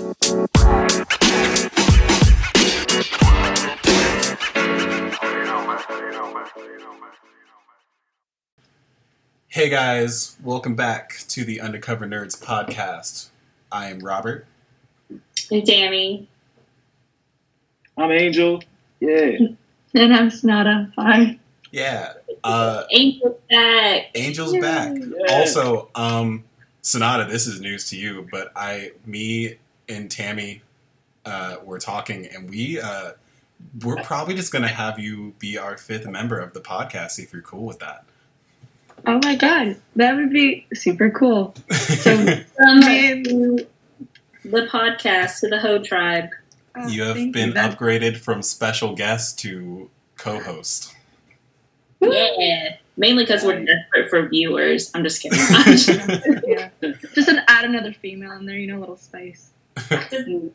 Hey guys, welcome back to the Undercover Nerds podcast. I am Robert. And Tammy. I'm Angel. Yeah. And I'm Sonata. Hi. Yeah, uh, Angel's back. Angel's Yay. back. Yeah. Also, um, Sonata, this is news to you, but I, me and Tammy, uh, were talking, and we, uh, we're probably just gonna have you be our fifth member of the podcast. If you're cool with that. Oh my god, that would be super cool. So, From Man. the podcast to the Ho tribe. uh, you have been That- upgraded from special guest to co-host. Yeah. Mainly because we're desperate for viewers. I'm just kidding. yeah. Just an, add another female in there, you know, a little spice.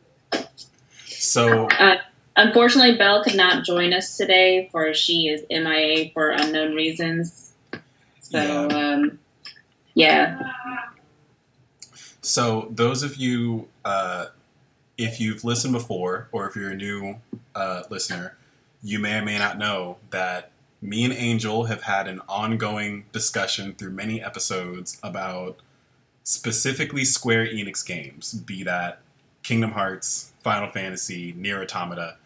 So Unfortunately, Belle could not join us today, for she is MIA for unknown reasons. So, Yeah. um, yeah. So, those of you, uh, if you've listened before, or if you're a new uh, listener, you may or may not know that me and Angel have had an ongoing discussion through many episodes about specifically Square Enix games, be that Kingdom Hearts, Final Fantasy, Nier Automata.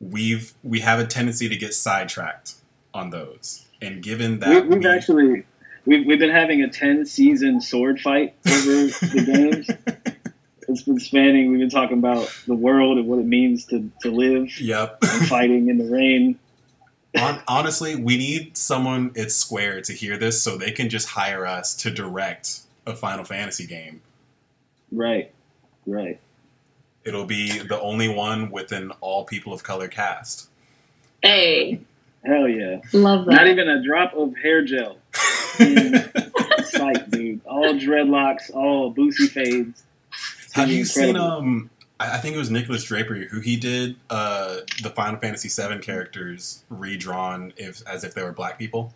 We've we have a tendency to get sidetracked on those, and given that we've we- actually we've, we've been having a 10 season sword fight over the games. It's been spanning. We've been talking about the world and what it means to, to live yep. and fighting in the rain. Hon- honestly, we need someone at Square to hear this so they can just hire us to direct a Final Fantasy game. Right. Right. It'll be the only one with an all people of color cast. Hey. Hell yeah. Love that. Not even a drop of hair gel in sight, dude. All dreadlocks, all boosie fades. It's Have gonna be you seen um? I I think it was Nicholas Draper who he did uh, the Final Fantasy VII characters redrawn if as if they were black people.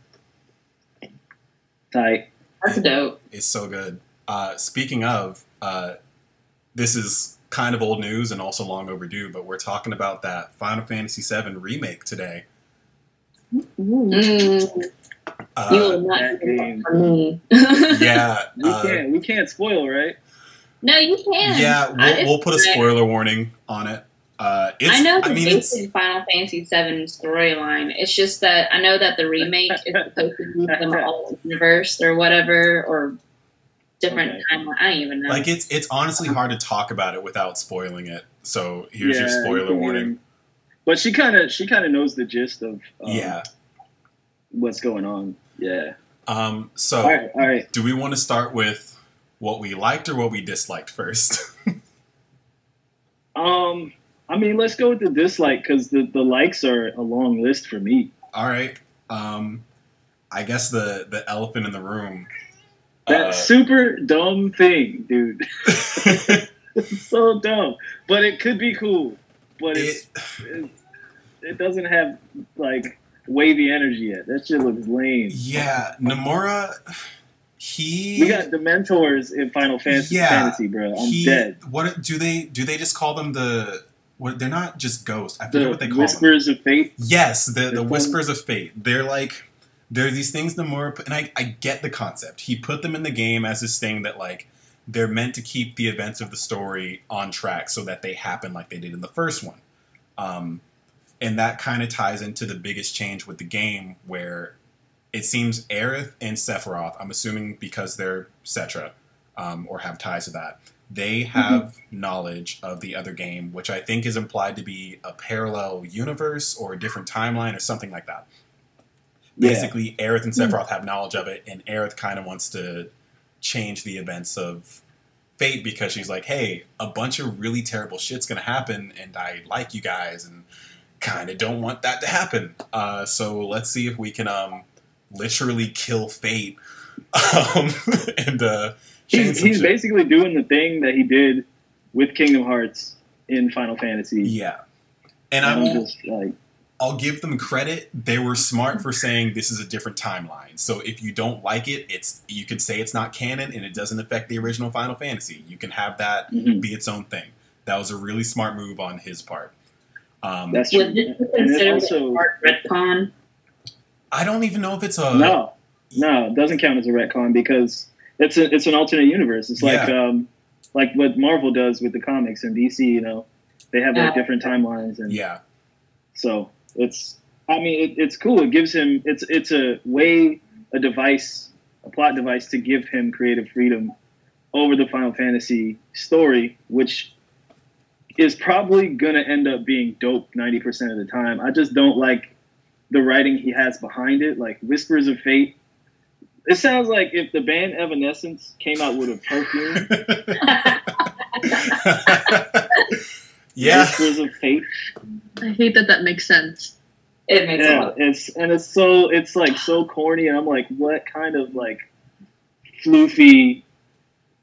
Tight. That's dope. It's so good. Uh, speaking of, uh, this is kind of old news and also long overdue, but we're talking about that Final Fantasy VII remake today. Mm, you Uh, will not that hear from me. yeah, We uh, can't we can't spoil, right? No, you can't. yeah. We'll, it's we'll put a okay. spoiler warning on it. Uh, it's, I know the I mean, it's basic Final Fantasy VII storyline. It's just that I know that the remake is supposed to be them all universe or whatever or different Okay. timeline. I don't even know. like it's it's honestly hard to talk about it without spoiling it. So here's your spoiler yeah. warning. But she kind of she kind of knows the gist of um, Yeah. what's going on. Yeah. Um. So All right. All right. do we want to start with what we liked or what we disliked first? Um. I mean, let's go with the dislike because the the likes are a long list for me. All right. Um. I guess the the elephant in the room. That uh, super dumb thing, dude. it's so dumb, but it could be cool. But it's, it, it doesn't have like wavy energy yet. That shit looks lame. yeah, Nomura. He We got Dementors in Final Fantasy, Yeah, Fantasy bro. I'm he, dead. What do they do? They just call them the. What they're not just ghosts. I forget The what they call them. Whispers of Fate. Yes, the the They're whispers of fate. They're like there are these things Nomura put, and I I get the concept. He put them in the game as this thing that like they're meant to keep the events of the story on track so that they happen like they did in the first one. Um, and that kind of ties into the biggest change with the game where it seems Aerith and Sephiroth, I'm assuming because they're Cetra um, or have ties to that, they have knowledge of the other game, which I think is implied to be a parallel universe or a different timeline or something like that. Yeah. Basically, Aerith and Sephiroth have knowledge of it, and Aerith kind of wants to change the events of fate because she's like, hey, a bunch of really terrible shit's gonna happen, and I like you guys, and kind of don't want that to happen. Uh, so let's see if we can um, literally kill fate um, and uh, change He's, he's basically doing the thing that he did with Kingdom Hearts in Final Fantasy. Yeah, and I I'm just like, I'll give them credit. They were smart for saying this is a different timeline. So if you don't like it, it's you could say it's not canon and it doesn't affect the original Final Fantasy. You can have that mhm. be its own thing. That was a really smart move on his part. Um, That's true. Was this And it considered also a retcon? I don't even know if it's a no, no, it doesn't count as a retcon because it's a, it's an alternate universe. It's like um like what Marvel does with the comics and DC. You know, they have like Yeah. different timelines and yeah. So it's, I mean, it, it's cool. It gives him, it's it's a way, a device, a plot device to give him creative freedom over the Final Fantasy story, which is probably gonna end up being dope ninety percent of the time. I just don't like the writing he has behind it, like Whispers of Fate. It sounds like if the band Evanescence came out with a perfume, yeah. Whispers of Fate. I hate that that makes sense. it makes a yeah, lot. it's and it's so it's like so corny, and I'm like, what kind of like floofy,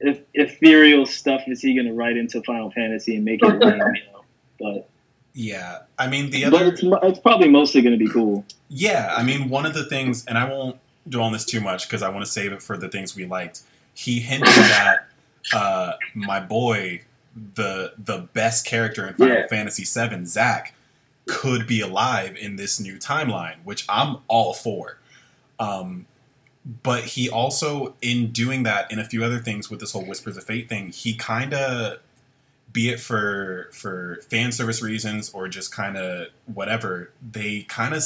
eth- ethereal stuff is he gonna write into Final Fantasy and make it lame, you know? But Yeah. I mean the other, but other it's it's probably mostly gonna be cool. Yeah, I mean, one of the things, and I won't dwell on this too much because I want to save it for the things we liked. He hinted that uh, my boy, the the best character in Final Yeah. Fantasy VII, Zack, could be alive in this new timeline, which I'm all for. Um, but he also, in doing that, and a few other things with this whole Whispers of Fate thing, he kind of, be it for for fan service reasons or just kind of whatever, they kind of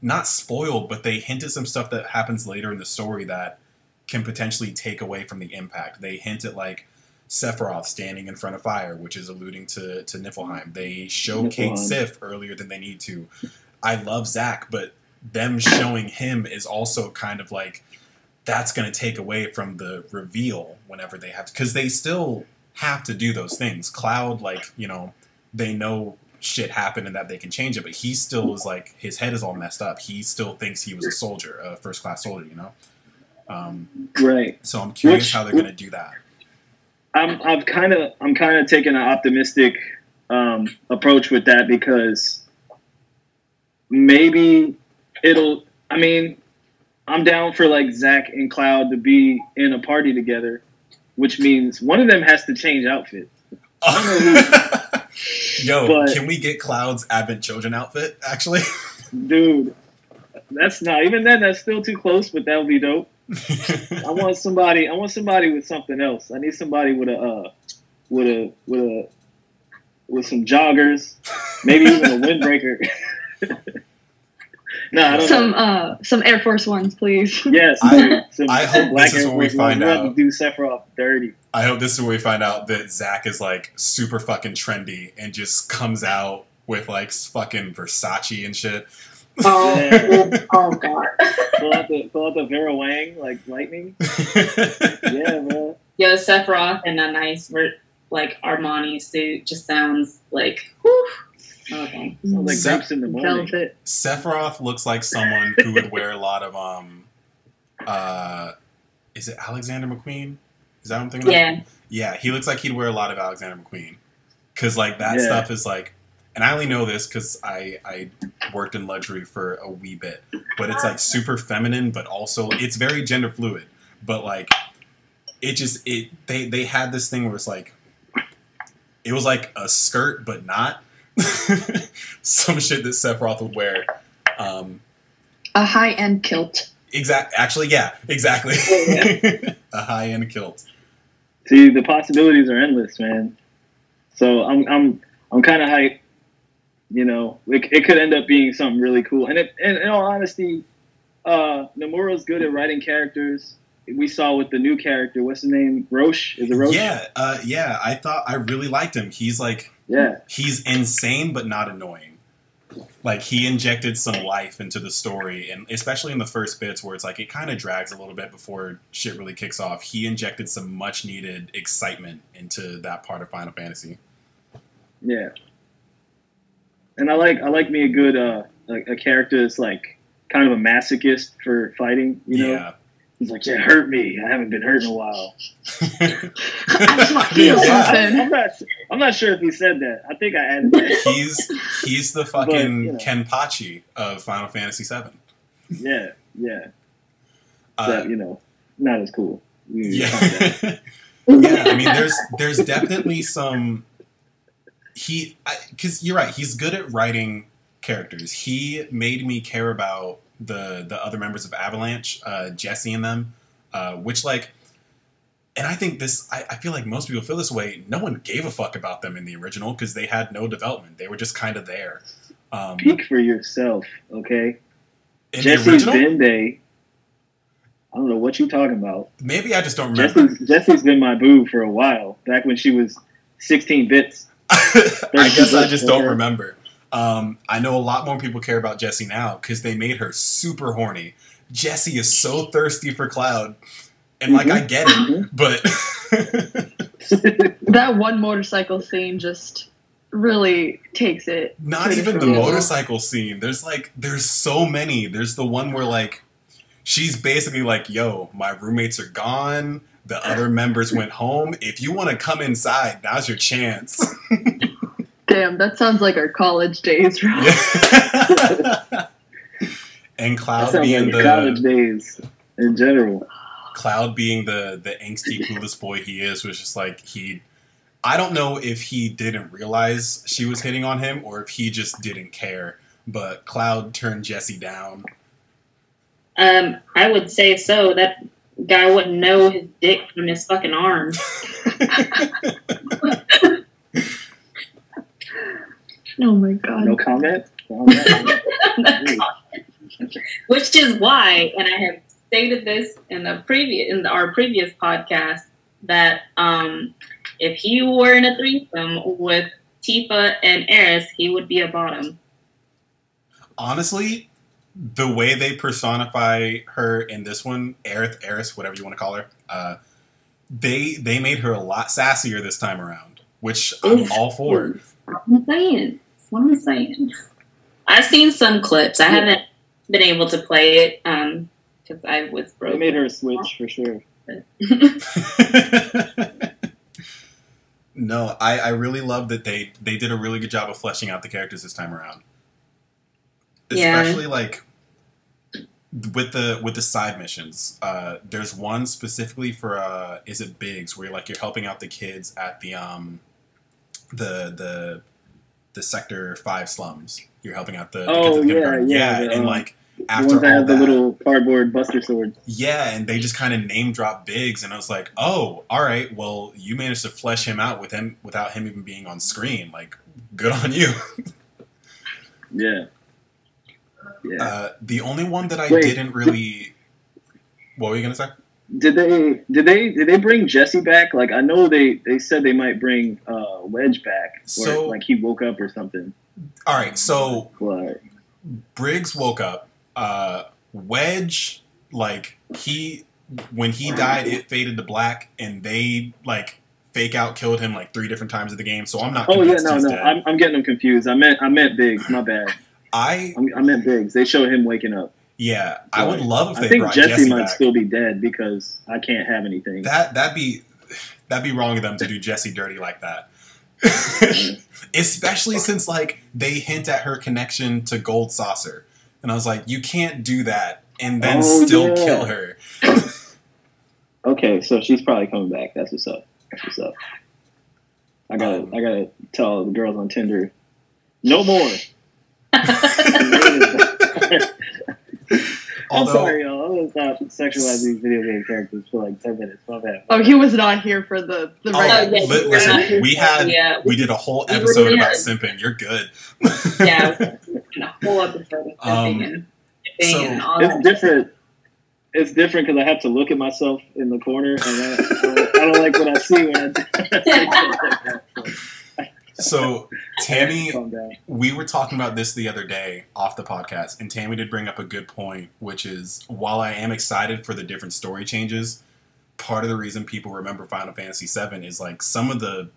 not spoiled, but they hinted some stuff that happens later in the story that can potentially take away from the impact. They hint at like Sephiroth standing in front of fire, which is alluding to to Nibelheim. They show Kate Nibelheim. Sif earlier than they need to. I love Zack, but them showing him is also kind of like that's going to take away from the reveal whenever they have to because they still have to do those things. Cloud, like you know, they know shit happened and that they can change it, but he still is like his head is all messed up. He still thinks he was a soldier, a first class soldier, you know. Um, Right. so I'm curious Which- how they're going to do that. I'm I've kind of I'm kind of taking an optimistic um, approach with that because maybe it'll. I mean, I'm down for like Zack and Cloud to be in a party together, which means one of them has to change outfit. Yo, But- can we get Cloud's Advent Children outfit? Actually, Dude, that's not even then. That's still too close, but that would be dope. I want somebody. I want somebody with something else. I need somebody with a uh, with a with a with some joggers, maybe even a windbreaker. no, I don't Some know. uh some Air Force Ones, please. Yes, I- some I hope black this is Air where we Force Ones. find We'll have out. to do Sephiroth dirty. I hope this is where we find out that Zack is like super fucking trendy and just comes out with like fucking Versace and shit. Oh, oh god. Pull out the pull out the Vera Wang like lightning. Yeah, bro. Yo, Sephiroth in a nice, like Armani suit just sounds like, whew. Okay. Sounds like Sep- grapes in the morning. Velvet. Sephiroth looks like someone who would wear a lot of um uh is it Alexander McQueen? Is that what I'm thinking of? Yeah. Yeah, he looks like he'd wear a lot of Alexander McQueen. Cause like that Yeah. stuff is like and I only know this because I, I worked in luxury for a wee bit, but it's like super feminine, but also it's very gender fluid. But like, it just it they they had this thing where it's like, it was like a skirt but not some shit that Sephiroth would wear. Um, A high end kilt. exact actually, yeah, exactly. a high end kilt. See, the possibilities are endless, man. So I'm I'm I'm kind of hyped. You know, it, it could end up being something really cool. And, it, and in all honesty, uh, Nomura's good at writing characters. We saw with the new character, what's his name? Roche? Is it Roche? Yeah, uh, yeah. I thought I really liked him. He's like Yeah. he's insane but not annoying. Like he injected some life into the story, and especially in the first bits where it's like it kind of drags a little bit before shit really kicks off. He injected some much needed excitement into that part of Final Fantasy. Yeah. And I like I like me a good uh like a character that's like kind of a masochist for fighting. You know, Yeah. he's like, yeah, hurt me. I haven't been hurt in a while. I just want to feel something. I'm not I'm not sure if he said that. I think I added that. he's he's the fucking you know. Kenpachi of Final Fantasy VII. Yeah, yeah. Uh, But you know, not as cool. We need to calm down. yeah. yeah, I mean, there's there's definitely some he because you're right. He's good at writing characters. He made me care about the the other members of Avalanche, uh, Jesse and them, uh, which like. And I think this, I, I feel like most people feel this way. No one gave a fuck about them in the original because they had no development. They were just kind of there. Um, Speak for yourself, okay? in the Jesse's been there. I don't know what you're talking about. maybe I just don't remember. Jesse's, Jesse's been my boo for a while. Back when she was 16 bits. I guess I just don't remember. Um, I know a lot more people care about Jesse now because they made her super horny. Jesse is so thirsty for Cloud, and like I get it, Mhm. but That one motorcycle scene just really takes it. not even the motorcycle scene. There's like there's so many. There's the one where like she's basically like, "Yo, my roommates are gone. The other members went home. If you want to come inside, now's your chance." Damn, that sounds like our college days, right? Yeah. and Cloud sounds being like the college days in general. Cloud being the the angsty coolest boy he is was just like he I don't know if he didn't realize she was hitting on him or if he just didn't care. But Cloud turned Jesse down. Um, I would say so. That guy wouldn't know his dick from his fucking arm. Oh my god. No comment? on that? Which is why, and I have stated this in the previous in our previous podcast, that um, if he were in a threesome with Tifa and Eris, he would be a bottom. Honestly, the way they personify her in this one, Aerith, Eris, whatever you want to call her, uh, they they made her a lot sassier this time around, which I'm all for. I'm saying. That's what I'm saying. I've seen some clips. I haven't been able to play it because I was They broke. made her a switch for sure. no, I, I really love that they they did a really good job of fleshing out the characters this time around. Yeah. Especially like with the with the side missions. Uh, there's one specifically for uh, is it Biggs where like you're helping out the kids at the um the the the sector five slums. You're helping out the, the kids Oh, at the yeah, kindergarten. yeah, yeah, and like The after that all have the little cardboard buster swords. yeah, and they just kind of name drop Biggs, and I was like, oh, all right, well, you managed to flesh him out with him without him even being on screen. Like, good on you. Yeah. Yeah. Uh, the only one that I Wait. didn't really. What were you gonna say? did they did they did they bring Jesse back? Like I know they they said they might bring uh Wedge back, or So- like he woke up or something. All right, so Biggs woke up. Uh, Wedge, like he, when he died, it faded to black, and they like fake out killed him like three different times in the game. So I'm not. oh yeah, no, no. I'm, I'm getting them confused. I meant I meant Biggs. My bad. I I'm, meant Biggs. They showed him waking up. yeah, I would love if I think brought Jesse, Jesse, might back. still be dead because I can't have anything. That that'd be that'd be wrong of them to do Jesse dirty like that. Especially since like they hint at her connection to Gold Saucer, and I was like, you can't do that and then Oh, still yeah. kill her. Okay, so she's probably coming back. That's what's up. That's what's up. I gotta Um, I gotta tell the girls on Tinder, no more. I'm sorry, y'all. I was gonna sexualizing these video game characters for like ten minutes. My bad. Oh, he was not here for the the Oh, right. yeah, li- we're listen, we had- yeah, we did a whole episode really about had- simping. You're good. yeah, a whole episode of Um, um, and so- and all It's that. different. It's different because I have to look at myself in the corner, and I, I, don't, I don't like what I see when I do. So Tammy, we were talking about this the other day off the podcast, and Tammy did bring up a good point, which is while I am excited for the different story changes, part of the reason people remember Final Fantasy VII is like some of the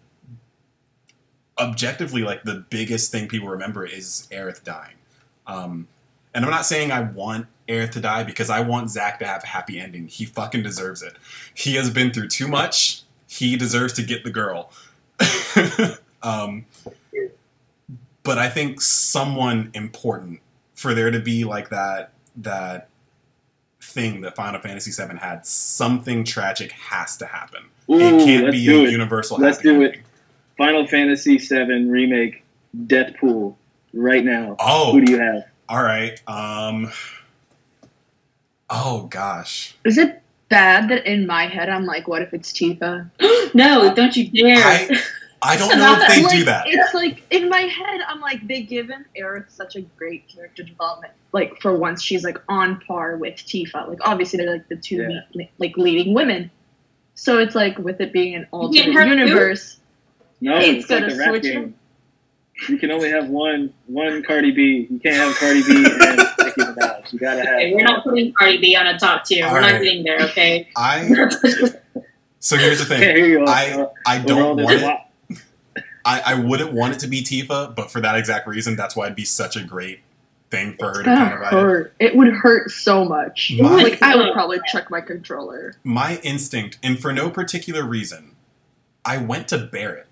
objectively like the biggest thing people remember is Aerith dying. Um, and I'm not saying I want Aerith to die because I want Zack to have a happy ending. He fucking deserves it. He has been through too much. He deserves to get the girl. um, but I think someone important for there to be like that that thing that Final Fantasy VII had. Something tragic has to happen. Ooh, it can't let's be do a it. universal. Let's happy do it. Final Fantasy VII remake Death Pool right now. Oh, Who do you have? all right. Um. Oh gosh. Is it bad that in my head I'm like, what if it's Tifa? no, don't you dare. I I don't It's know if they like, do that. It's like in my head, I'm like, they given Aerith such a great character development. Like for once, she's like on par with Tifa. Like obviously they're like the two Yeah. le- like leading women. So it's like with it being an alternate have two? universe. No, It's it's, like gonna a rap switch game. You can only have one one Cardi B. You can't have Cardi B and Nicki Minaj. You gotta have. Okay, we're not putting Cardi B on a top tier. We're Alright. not getting there, okay? I so here's the Can't thing. you. I I don't want it. Wop. I, I wouldn't want it to be Tifa, but for that exact reason, that's why it'd be such a great thing for her It's to gonna kind of ride it. hurt. It would hurt so much. My- like I would probably check my controller. My instinct, and for no particular reason, I went to Barret,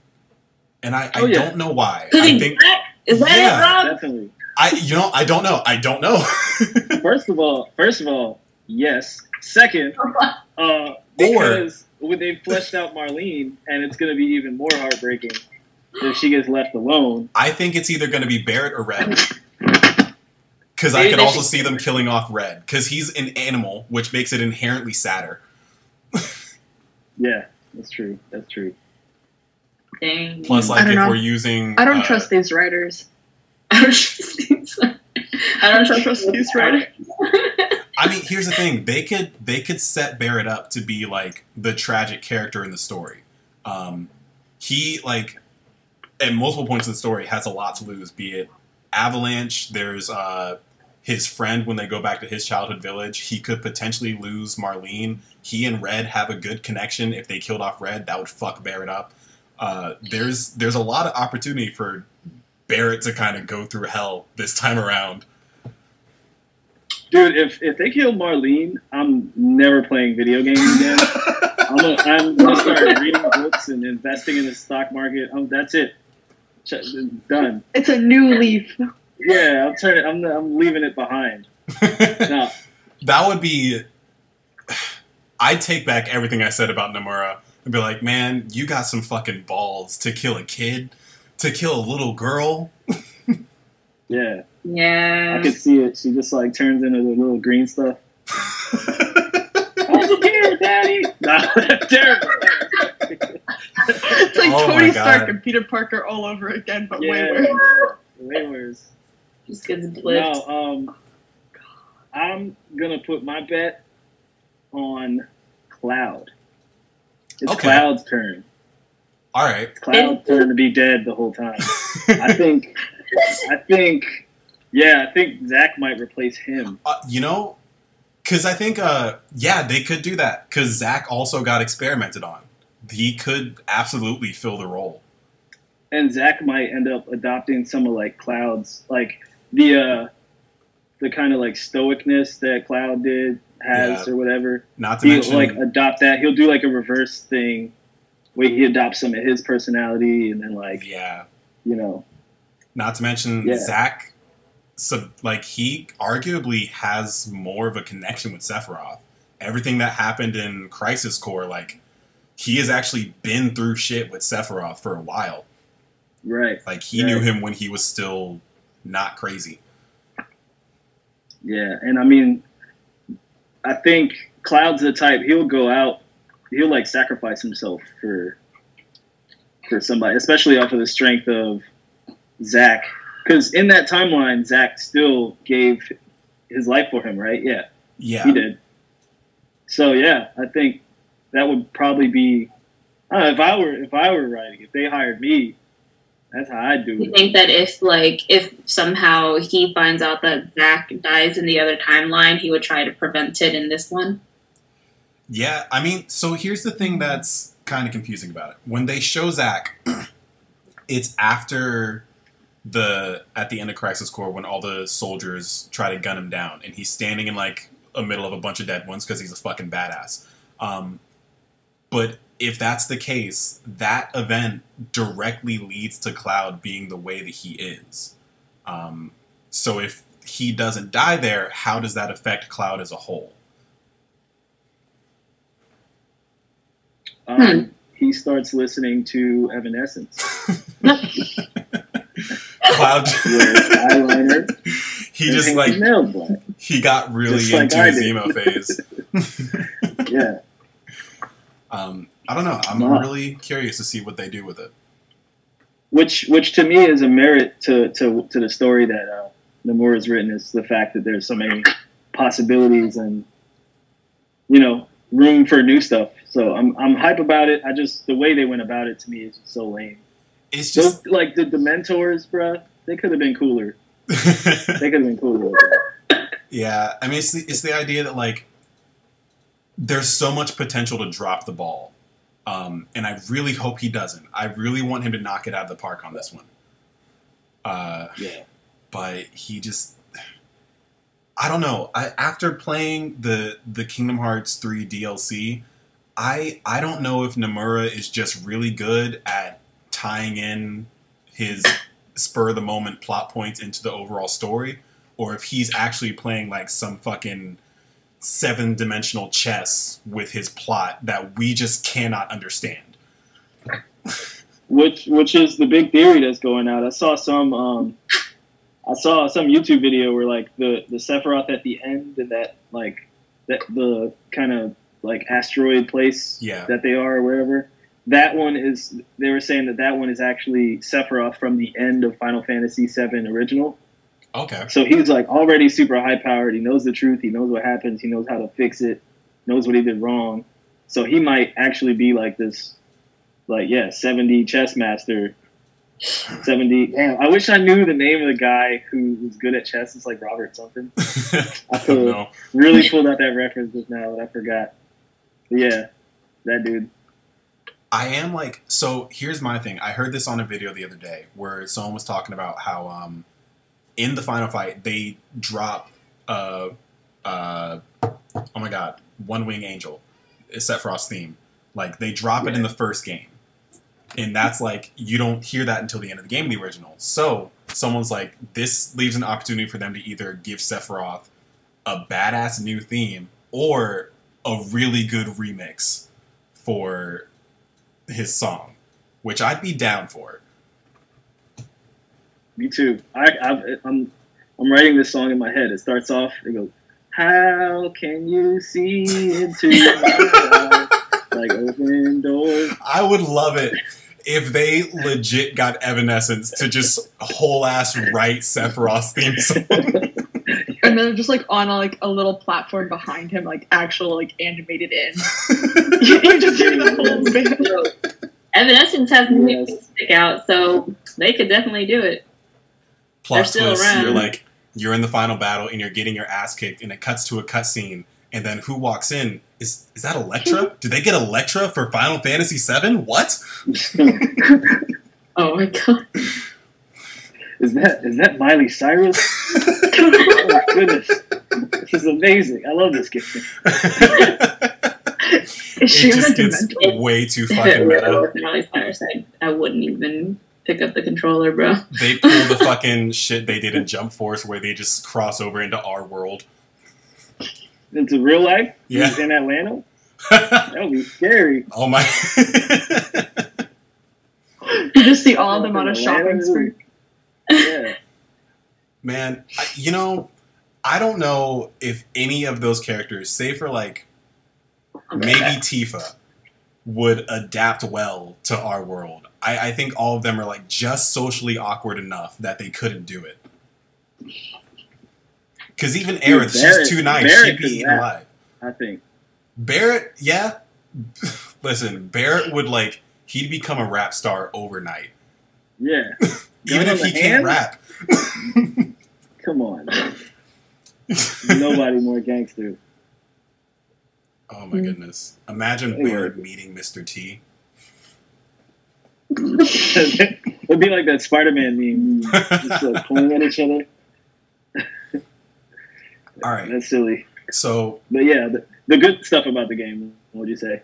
and I, Oh, I yeah. don't know why. I think. Is that Yeah. it, Rob? Definitely. I you know I don't know I don't know. First of all, first of all, yes. Second, uh, because when they fleshed out Marlene, and it's gonna be even more heartbreaking if she gets left alone. I think it's either going to be Barret or Red. Because I Maybe could also should- see them killing off Red. Because he's an animal, which makes it inherently sadder. Yeah, that's true. That's true. Dang. Plus, like, if know. we're using. I don't uh, trust these writers. I don't trust these. I don't trust, Trust these writers. I mean, here's the thing: they could they could set Barret up to be like the tragic character in the story. Um, he like at multiple points in the story has a lot to lose. Be it Avalanche, there's uh, his friend when they go back to his childhood village. He could potentially lose Marlene. He and Red have a good connection. If they killed off Red, that would fuck Barret up. Uh, there's there's a lot of opportunity for Barret to kind of go through hell this time around. Dude, if if they kill Marlene, I'm never playing video games again. I'm gonna, I'm gonna start reading books and investing in the stock market. Um, that's it. Ch- Done. It's a new leaf. Yeah, I'll turn it. I'm I'm leaving it behind. No, that would be. I'd take back everything I said about Nomura and be like, man, you got some fucking balls to kill a kid, to kill a little girl. yeah, Yeah. I could see it. She just like turns into the little green stuff. I'm Daddy. Nah, that's terrible. it's like Oh Tony Stark and Peter Parker all over again, but way Yeah, worse. way worse. Just gets blipped. No, um, I'm gonna put my bet on Cloud. It's Okay. Cloud's turn. All right. It's Cloud's turn to be dead the whole time. I think. I think. Yeah, I think Zack might replace him. Uh, you know, because I think, uh, yeah, they could do that. Because Zack also got experimented on. He could absolutely fill the role. and Zack might end up adopting some of like Cloud's like the uh the kind of like stoicness that Cloud did has Yeah. or whatever. Not to He'll mention, like adopt that. He'll do like a reverse thing where he adopts some of his personality and then like yeah. you know Not to mention Yeah. Zack. So, like he arguably has more of a connection with Sephiroth. Everything that happened in Crisis Core, like he has actually been through shit with Sephiroth for a while. right Like he Right. knew him when he was still not crazy. yeah and I mean I think Cloud's the type he'll go out he'll like sacrifice himself for for somebody especially off of the strength of Zack because in that timeline Zack still gave his life for him right yeah Yeah. he did. So yeah, I think that would probably be. I if I were if I were writing, if they hired me, that's how I'd do You it. think that if like if somehow he finds out that Zack dies in the other timeline, he would try to prevent it in this one? Yeah, I mean, so here's the thing that's kind of confusing about it. When they show Zack, it's after the at the end of Crisis Core when all the soldiers try to gun him down, and he's standing in like a middle of a bunch of dead ones because he's a fucking badass. Um, but if that's the case, that event directly leads to Cloud being the way that he is. Um, so if he doesn't die there, how does that affect Cloud as a whole? Um, he starts listening to Evanescence. Cloud. Eyeliner. he just like his nails black. he got really Just into I his emo phase. Yeah. Um, I don't know. I'm Wow. really curious to see what they do with it. Which which to me is a merit to to, to the story that uh, Nomura has written is the fact that there's so many possibilities and you know room for new stuff. So I'm I'm hype about it. I just the way they went about it to me is so lame. It's just Those like the, Dementors, mentors, bruh, they could have been cooler. They could have been cooler. yeah. I mean, it's the, it's the idea that like there's so much potential to drop the ball, um, and I really hope he doesn't. I really want him to knock it out of the park on this one. Uh, Yeah. but he just I don't know. I after playing the the Kingdom Hearts 3 DLC, I I don't know if Nomura is just really good at tying in his spur of the moment plot points into the overall story or if he's actually playing like some fucking seven dimensional chess with his plot that we just cannot understand. which which is the big theory that's going out. I saw some um, I saw some YouTube video where like the the Sephiroth at the end and that like that the kind of like asteroid place Yeah. that they are or wherever. That one is they were saying that that one is actually Sephiroth from the end of Final Fantasy VII original. Okay. So he's like already super high powered. He knows the truth. He knows what happens. He knows how to fix it. Knows what he did wrong. So he might actually be like this, like yeah, seventy chess master. Seventy. Damn, I wish I knew the name of the guy who was good at chess. It's like Robert something. I don't. Really pulled out that reference just now, but I forgot. But yeah, that dude. I am like so. Here's my thing. I heard this on a video the other day where someone was talking about how um, in the final fight they drop uh, uh, oh my god, One Wing Angel, Sephiroth's theme. Like they drop it in the first game, and that's like you don't hear that until the end of the game in the original. So someone's like, this leaves an opportunity for them to either give Sephiroth a badass new theme or a really good remix for his song, which I'd be down for. Me too. I, I, I'm I'm writing this song in my head. It starts off. It goes, "How can you see into my eyes like open doors?" I would love it if they legit got Evanescence to just whole ass write Sephiroth's theme song. And then just like on a, like a little platform behind him, like actual like animated in. you just hear the whole band. Evanescence has Yes. music out, so they could definitely do it. Plot They're still twist, around. you're like you're in the final battle and you're getting your ass kicked, and it cuts to a cutscene, and then who walks in? Is is that Electra? Did they get Electra for Final Fantasy VII? What? Oh my god. Is that is that Miley Cyrus? Oh my goodness, this is amazing. I love this game. Is she it just gets way too fucking were meta. Miley Cyrus, I, I wouldn't even pick up the controller, bro. They pull the fucking shit they did in Jump Force, where they just cross over into our world. Into real life, Yeah. He's in Atlanta. That would be scary. oh my! You just see all of them on a shopping spree. Yeah. Man, I, you know, I don't know if any of those characters, say for like maybe Tifa, would adapt well to our world. I, I think all of them are like just socially awkward enough that they couldn't do it. Because even Aerith, she's too nice. Barret She'd be eaten alive. I think. Barret, yeah. Listen, Barret would like he'd become a rap star overnight, Yeah. even if he can't rap. Come on. Nobody more gangster. Oh my goodness! Imagine Hey, Barret meeting Mr. T. It'd be like that Spider-Man meme, just like pulling at each other. All right, That's silly. so But yeah, the, the good stuff about the game. What would you say?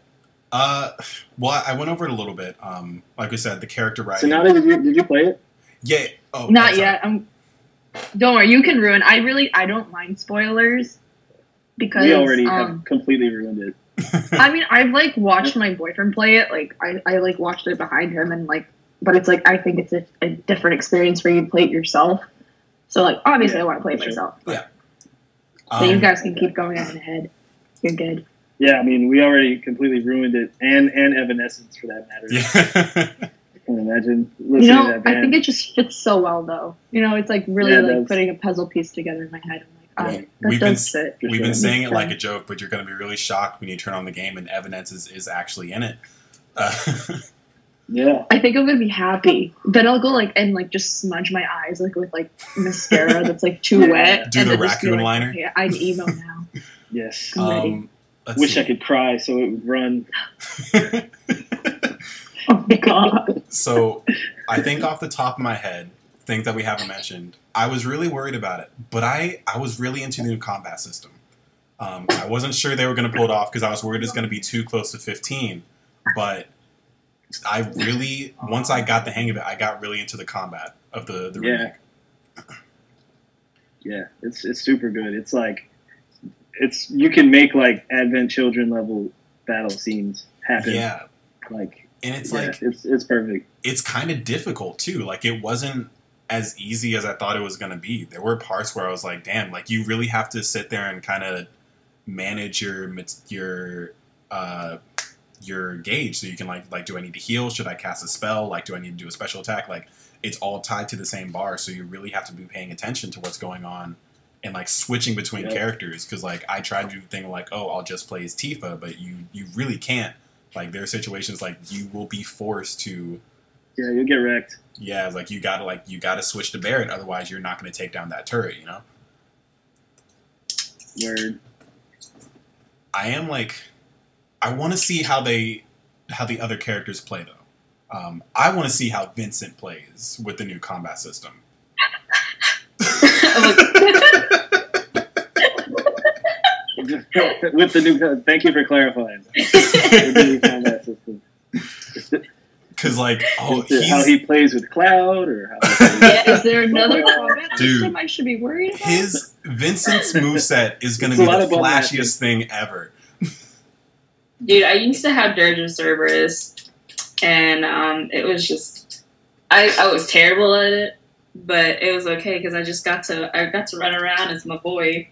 uh, well, I went over it a little bit. Um, like I said, the character writing. So now did you did you play it? yeah. Oh, Not I'm yet. I'm. Don't worry, you can ruin. I really, I don't mind spoilers because we already um, have completely ruined it. I mean, I've like watched my boyfriend play it. Like, I, I like watched it behind him, and like, but it's like I think it's a, a different experience for you to play it yourself. So like, obviously, Yeah, I want to play it for sure. myself. But, Um, so you guys can keep going on ahead. You're good. Yeah, I mean, we already completely ruined it, and and Evanescence for that matter. Yeah. I can imagine listening You to know, that band. I think it just fits so well, though. You know, it's like really Yeah, it like does. putting a puzzle piece together in my head. I'm like, Yeah. oh, that We've been does fit. For We've sure. been saying it like a joke, but you're going to be really shocked when you turn on the game and Evanescence is is actually in it. Uh, yeah, I think I'm gonna be happy. Then I'll go like and like just smudge my eyes like with like mascara that's like too wet. Do and the then just be raccoon like, liner? Okay, I'm emo now. yes. I'm um, let's Wish see. I could cry so it would run. Oh god. so I think off the top of my head, think that we haven't mentioned, I was really worried about it, but I I was really into the new combat system. Um, I wasn't sure they were going to pull it off because I was worried it's going to be too close to 15, but I really once I got the hang of it, I got really into the combat of the the Yeah. remake. Yeah, it's it's super good. It's like it's you can make like Advent Children level battle scenes happen. Yeah, like and it's yeah, like it's it's perfect. it's kind of difficult too. Like it wasn't as easy as I thought it was going to be. There were parts where I was like, "Damn!" Like you really have to sit there and kind of manage your your uh, your gauge, so you can like like, do I need to heal? Should I cast a spell? Like, do I need to do a special attack? Like, it's all tied to the same bar, so you really have to be paying attention to what's going on and like switching between Yep. characters. Because like I tried to do the thing like, oh, I'll just play as Tifa, but you you really can't. Like there are situations like you will be forced to Yeah, you'll get wrecked. yeah, like you gotta like you gotta switch to Barret, otherwise you're not gonna take down that turret, you know? Word. I am like I wanna see how they how the other characters play though. Um, I wanna see how Vincent plays with the new combat system. With the new, thank you for clarifying. With the new combat system. Cause like oh Is how he plays with Cloud, or how he Is there another combat Dude. system I should be worried about? his Vincent's moveset is gonna be the flashiest thing ever. Dude, I used to have Dirge Cerberus, and um, it was just I, I was terrible at it, but it was okay because I just got to I got to run around as my boy.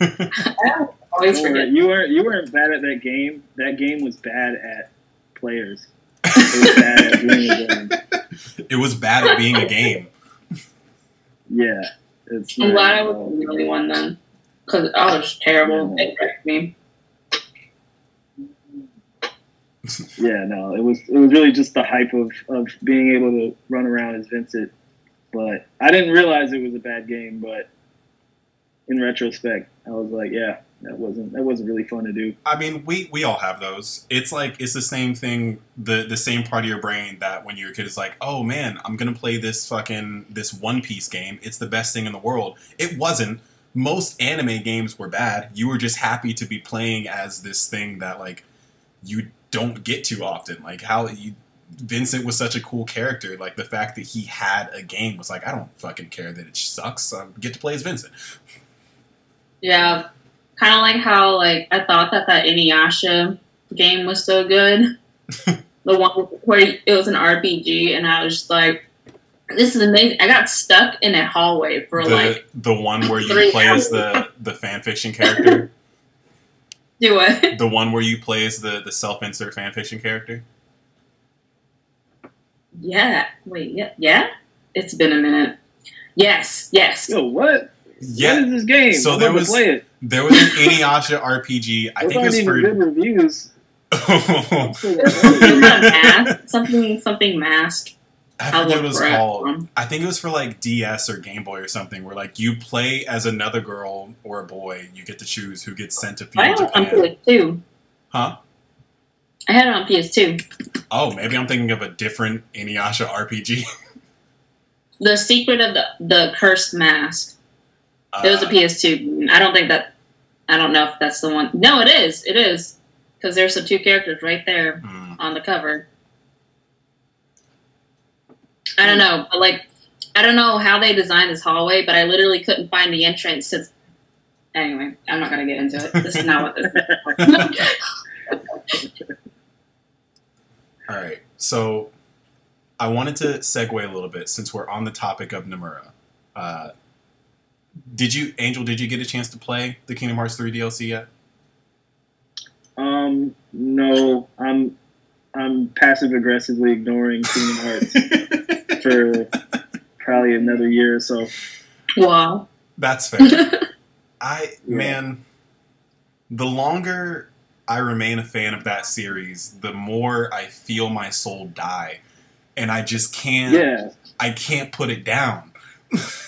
I always Don't worry, forget. you weren't you weren't bad at that game. That game was bad at players. It was bad at doing the game. it was bad at being a game. Yeah, it's. I'm glad I was the only one then, because I was terrible. It wrecked me. Yeah, no, it was it was really just the hype of, of being able to run around as Vincent. But I didn't realize it was a bad game. But in retrospect, I was like, yeah, that wasn't that wasn't really fun to do. I mean, we we all have those. It's like it's the same thing, the the same part of your brain that when you're a kid is like, oh man, I'm gonna play this fucking this One Piece game. It's the best thing in the world. It wasn't. Most anime games were bad. You were just happy to be playing as this thing that like you don't get too often. Like how you Vincent was such a cool character. Like the fact that he had a game was like, I don't fucking care that it sucks. I get to play as Vincent. Yeah, kind of like how like I thought that that Inuyasha game was so good. the one where it was an RPG, and I was just like, "This is amazing." I got stuck in a hallway for The like the one where you three play as the the fan fiction character. do what? the one where you play as the, the self insert fanfiction character. Yeah. Wait. Yeah. Yeah. It's been a minute. Yes. Yes. Yo, what? Yeah, What is this game? So I'm there was- play it. there was an Inuyasha RPG. I Those think it was even for. good reviews. Something mask. Something. Something mask. I'll forget what it was for it. called. I think it was for like DS or Game Boy or something, where like you play as another girl or a boy. You get to choose who gets sent to I feudal had it on PS2. Huh? I had it on PS2. Oh, maybe I'm thinking of a different Inuyasha RPG. The Secret of the the Cursed Mask. It was a Uh, PS2. I don't think that. I don't know if that's the one. No, it is. It is because there's the two characters right there hmm. on the cover. I don't know, but like, I don't know how they designed this hallway, but I literally couldn't find the entrance. Since anyway, I'm not gonna get into it. This is not what this. is. All right. So I wanted to segue a little bit since we're on the topic of Nomura. Uh, did you, Angel? Did you get a chance to play the Kingdom Hearts three DLC yet? Um, no, I'm I'm passive aggressively ignoring Kingdom Hearts for probably another year or so. Wow. That's fair. I Yeah. man, the longer I remain a fan of that series, the more I feel my soul die, and I just can't. Yeah, I can't put it down.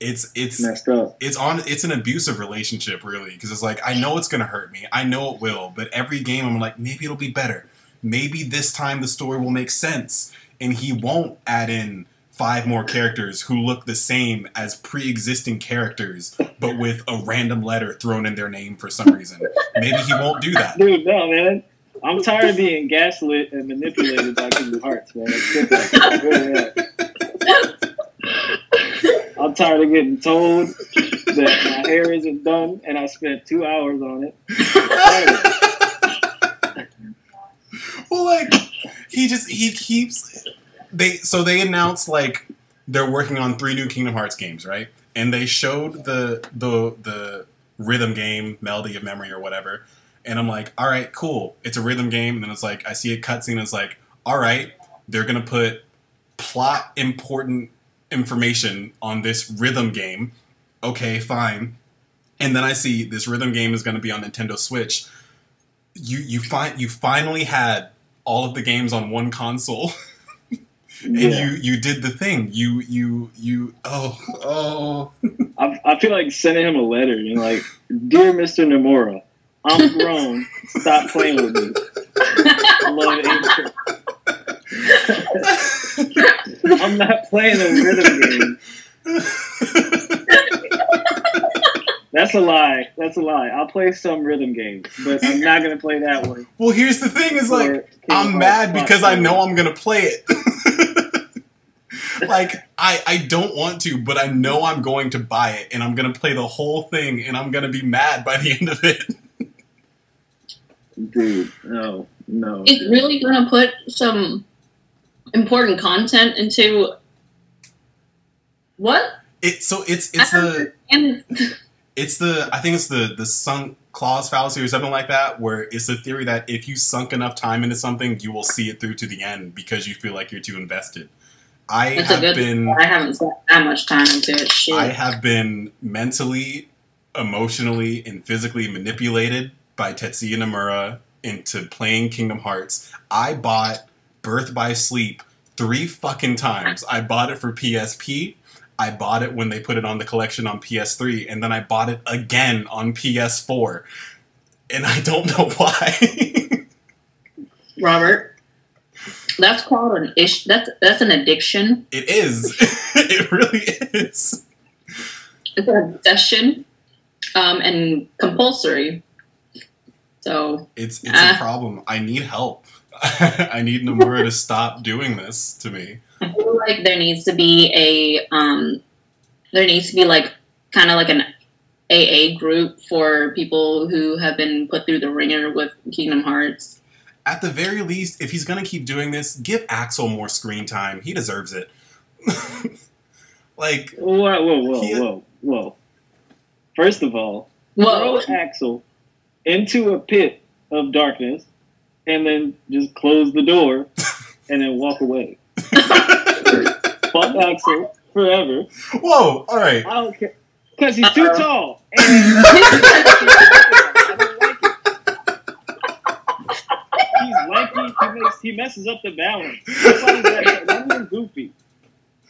it's it's messed up. it's on it's an abusive relationship really because it's like I know it's gonna hurt me. I know it will, but every game I'm like maybe it'll be better. Maybe this time the story will make sense, and he won't add in five more characters who look the same as pre-existing characters, but with a random letter thrown in their name for some reason. Maybe he won't do that. Dude, no, man. I'm tired of being gaslit and manipulated by Kingdom Hearts, man. Quit that. Quit that. I'm tired of getting told that my hair isn't done and I spent two hours on it. well, like he just he keeps they so they announced like they're working on three new Kingdom Hearts games, right? And they showed the the the rhythm game, Melody of Memory or whatever. And I'm like, all right, cool. It's a rhythm game. And then it's like I see a cutscene. It's like, all right, they're gonna put plot important information on this rhythm game. Okay, fine. And then I see this rhythm game is going to be on Nintendo Switch. You you find you finally had all of the games on one console, and Yeah. you you did the thing. You you you oh oh. I, I feel like sending him a letter and like, dear Mr. Nomura, I'm grown. Stop playing with me. Love Angel. I'm not playing a rhythm game. That's a lie. That's a lie. I'll play some rhythm games, but I'm not gonna play that one. well, here's the thing: is like for I'm Hearts mad because I know I'm gonna play it. like I I don't want to, but I know I'm going to buy it, and I'm gonna play the whole thing, and I'm gonna be mad by the end of it. dude. No, no. It's really gonna put some important content into what? It so it's it's the it's the I think it's the the sunk cost fallacy or something like that, where it's the theory that if you sunk enough time into something, you will see it through to the end because you feel like you're too invested. I a have been I haven't spent that much time into it. Shit. I have been mentally, emotionally, and physically manipulated by Tetsuya Nomura into playing Kingdom Hearts. I bought Birth by Sleep three fucking times. I bought it for PSP. I bought it when they put it on the collection on PS3, and then I bought it again on PS4. And I don't know why. Robert. That's called an ish. That's that's an addiction. it is. it really is. It's an obsession, um, and compulsory. So It's it's Ah. a problem. I need help. I need Nomura to stop doing this to me. I feel like there needs to be a um, there needs to be like kind of like an AA group for people who have been put through the ringer with Kingdom Hearts. At the very least, if he's gonna keep doing this, give Axel more screen time. He deserves it. like, Whoa, whoa, whoa, He- whoa, whoa. First of all, Whoa! throw Axel into a pit of darkness and then just close the door and then walk away. Fuck Axel forever. whoa, all right. I don't care. Because uh-uh. he's too tall. And I don't like it. He's lanky. He, makes, he messes up the balance. Nobody's that, not even goofy.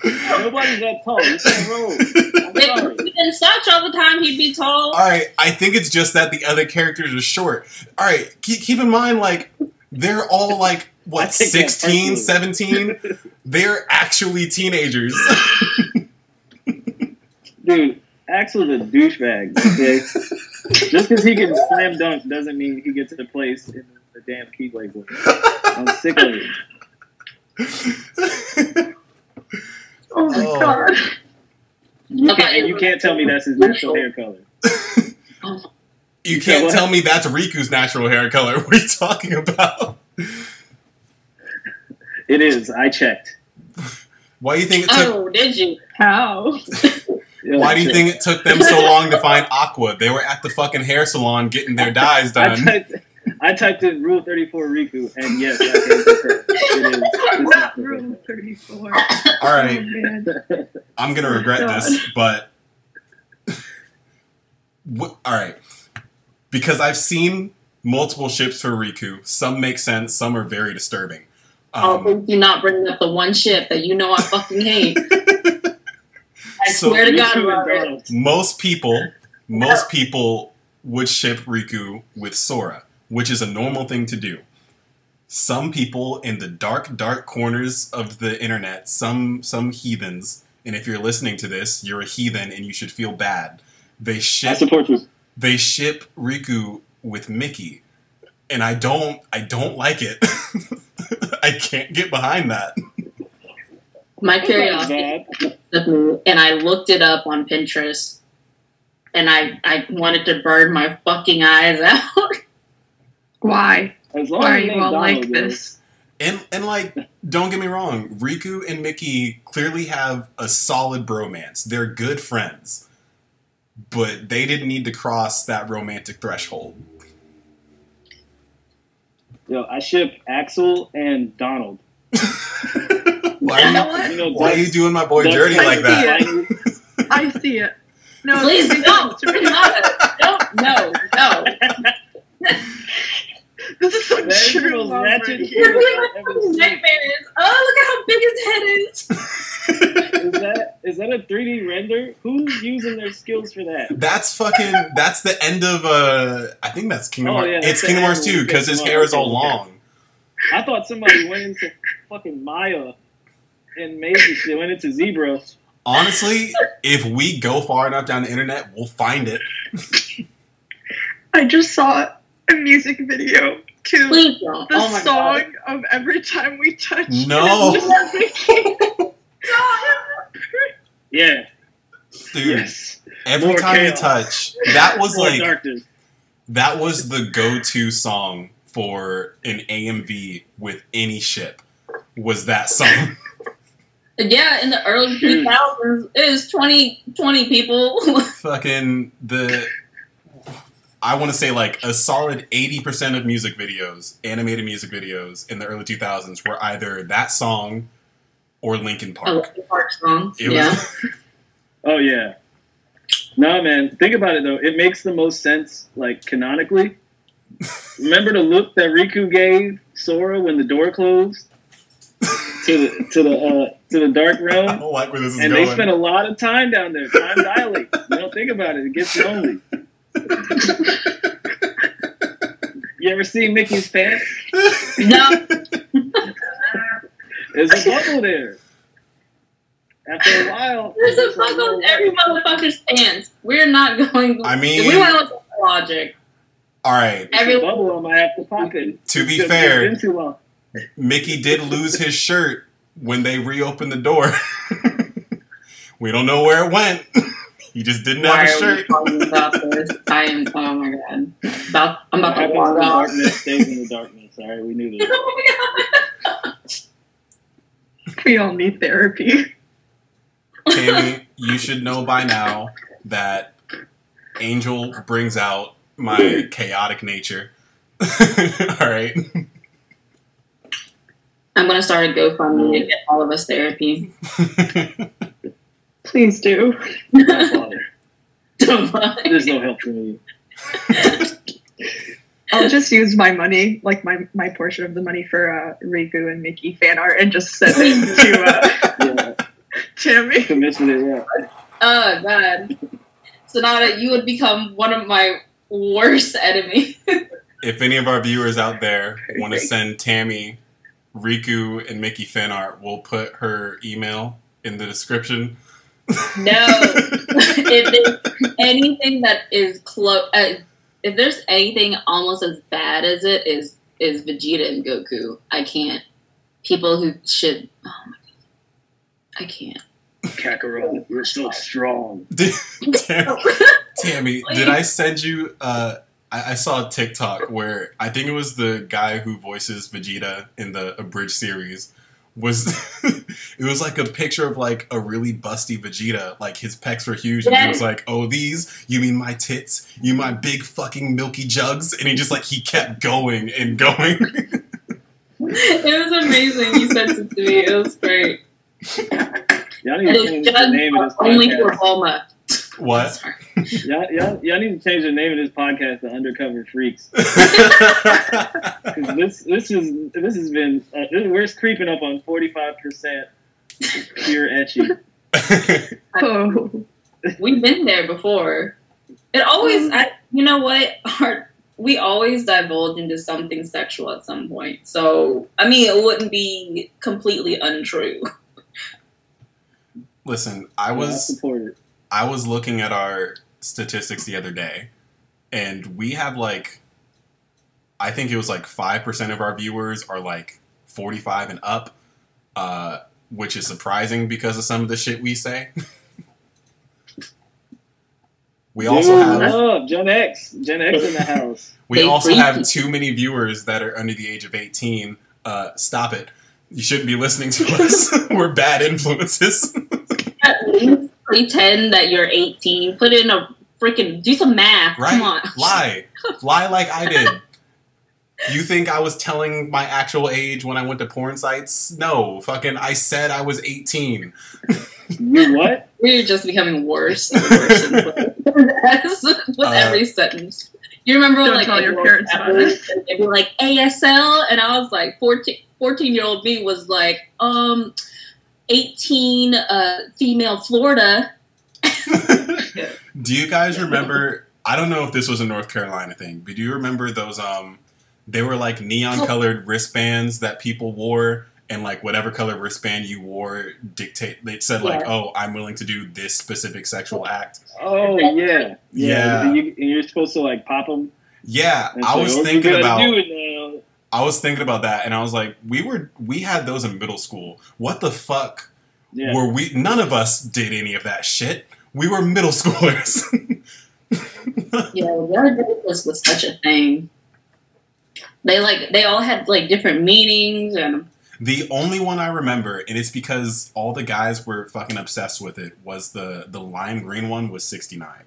Nobody's that tall. You can't roll. If he'd been such all the time, he'd be tall. All right, I think it's just that the other characters are short. All right, keep, keep in mind, like, they're all, like, what, take 16, 17? They're actually teenagers. Dude, Axel's a douchebag. Okay? Just because he can slam dunk doesn't mean he gets a place in the damn Keyblade book. I'm sick of it. Oh my Oh. god. You Okay. can't, and you can't tell me that's his natural hair color. you can't tell me that's Riku's natural hair color. What are you talking about? It is. I checked. Why do you think it took? Oh, did you? How? Why do you think it took them so long to find Aqua? They were at the fucking hair salon getting their dyes I done. Typed, I typed in Rule 34 Riku, and yes, I can confirm. It is. It's Not room 34. All Oh. I'm gonna regret God. this, but Wh- all right, because I've seen multiple ships for Riku. Some make sense, some are very disturbing. Oh, Um, please do not bringing up the one ship that you know I fucking hate. I So swear to God, Riku and Robert. Donald. most people, most people would ship Riku with Sora, which is a normal thing to do. Some people in the dark, dark corners of the internet, some some heathens, and if you're listening to this, you're a heathen and you should feel bad. They ship I ship support you. they ship Riku with Mickey, and I don't I don't like it. I can't get behind that. My It's not curiosity bad. took me, and I looked it up on Pinterest, and I I wanted to burn my fucking eyes out. Why? As long Why are you all like Donald, though. this? And and like, don't get me wrong, Riku and Mickey clearly have a solid bromance. They're good friends. But they didn't need to cross that romantic threshold. Yo, I ship Axel and Donald. why, are you. You know, why are you doing my boy that's dirty like like that? the- I see it. No, Please don't, is really- don't, no, no. This is some That is true most ratchet right shit here. I've ever seen. Nightmares. Oh, look at how big his head is. Is that is that a 3D render? Who's using their skills for that? That's fucking. That's the end of. uh I think that's Kingdom Oh, Hearts. yeah, it's Kingdom Hearts when you 2 because his hair is all Okay, okay. long. I thought somebody went into fucking Maya and made this shit. Went into ZBrush. Honestly, if we go far enough down the internet, we'll find it. I just saw a music video to Please don't. the oh song god. of Every Time We Touch. No. Yeah. Dude, Yes. every More time you chaos. touch, that was More like darkness. that was the go-to song for an AMV with any ship. Was that song? Yeah, in the early 2000s, it was 20, 20 people. Fucking the. I want to say like a solid eighty percent of music videos, animated music videos in the early two thousands, were either that song or Linkin a Park. Linkin Park song. It yeah. was Oh yeah. No man, think about it though. It makes the most sense, like canonically. Remember the look that Riku gave Sora when the door closed to the to the uh, to the dark realm. I realm, don't like where this is and going. they spent a lot of time down there. Time dilates. You don't think about it; it gets lonely. You ever see Mickey's pants? No. There's a bubble there. After a while, There's a it's like, fuck on oh, every motherfucker's pants. We're not going. I mean- we want to look at logic. All right. It's Every- bubble. I might have to pop it. To be fair, been too long. Mickey did lose his shirt when they reopened the door. we don't know where it went. he just didn't Why have a are we shirt. talking about this? I am. Oh my god. About, I'm What about to happens in walk the off. darkness stays in the darkness. All right, we knew this. Oh my god. We all need therapy. Tammy, you should know by now that Angel brings out my chaotic nature. All right. I'm gonna start a GoFundMe to get all of us therapy. Please do. My father. Don't lie. There's no help for me. I'll just use my money, like my, my portion of the money for uh, Riku and Mickey fan art and just send it to uh, Yeah, Tammy. commission it. Yeah. Oh god. Sonata, you would become one of my worst enemies. if any of our viewers out there want to send Tammy, Riku, and Mickey fan art, we'll put her email in the description. No. if there's anything that is close, uh, if there's anything almost as bad as it is, is Vegeta and Goku. I can't. People who should. Oh my god. I can't. Kakarot, you're so strong. Did- Tam- Tammy, did I send you uh, I, I saw a TikTok where I think it was the guy who voices Vegeta in the Abridged series was it was like a picture of like a really busty Vegeta, like his pecs were huge, and he was like, "Oh, these? You mean my tits? You my big fucking milky jugs?" And he just like he kept going and going. it was amazing. You sent it to me. It was great. Y'all need to change the name of this only for podcast. Bulma. What? Sorry. Y'all, y'all, y'all need to change the name of this podcast to Undercover Freaks. 'Cause this this is this has been uh, this, we're creeping up on forty five percent pure ecchi. Oh. We've been there before. It always, I, you know what? Our, we always divulge into something sexual at some point. So, I mean, it wouldn't be completely untrue. Listen, I I was support it. I was looking at our statistics the other day, and we have like, I think it was like five percent of our viewers are like forty-five and up, uh, which is surprising because of some of the shit we say. we also Dude, have love Gen X, Gen X in the house. we They also freaky. have too many viewers that are under the age of eighteen. Uh, stop it! You shouldn't be listening to us. We're bad influences. At least pretend that you're 18. Put in a freaking, do some math. Right? Come on. Lie. Lie like I did. You think I was telling my actual age when I went to porn sites? No, fucking I said I was 18. You what? We're just becoming worse and worse and worse with Uh, every sentence. You remember Don't like all your parents it. they'd be like ASL, and I was like 14, 14 year old me was like, um, 18 uh, female Florida. Do you guys remember? I don't know if this was a North Carolina thing, but do you remember those? Um, they were like neon colored wristbands that people wore, and like whatever color wristband you wore, dictate. It said like, Yeah. "Oh, I'm willing to do this specific sexual act." Oh yeah, Yeah. And, you, and you're supposed to like pop them. Yeah, I was thinking about. Do it now. I was thinking about that, and I was like, we were we had those in middle school. What the fuck Yeah. were we? None of us did any of that shit. We were middle schoolers. Yeah, the was, was such a thing. They like they all had like different meanings and the only one I remember, and it's because all the guys were fucking obsessed with it, was the the lime green one was sixty nine.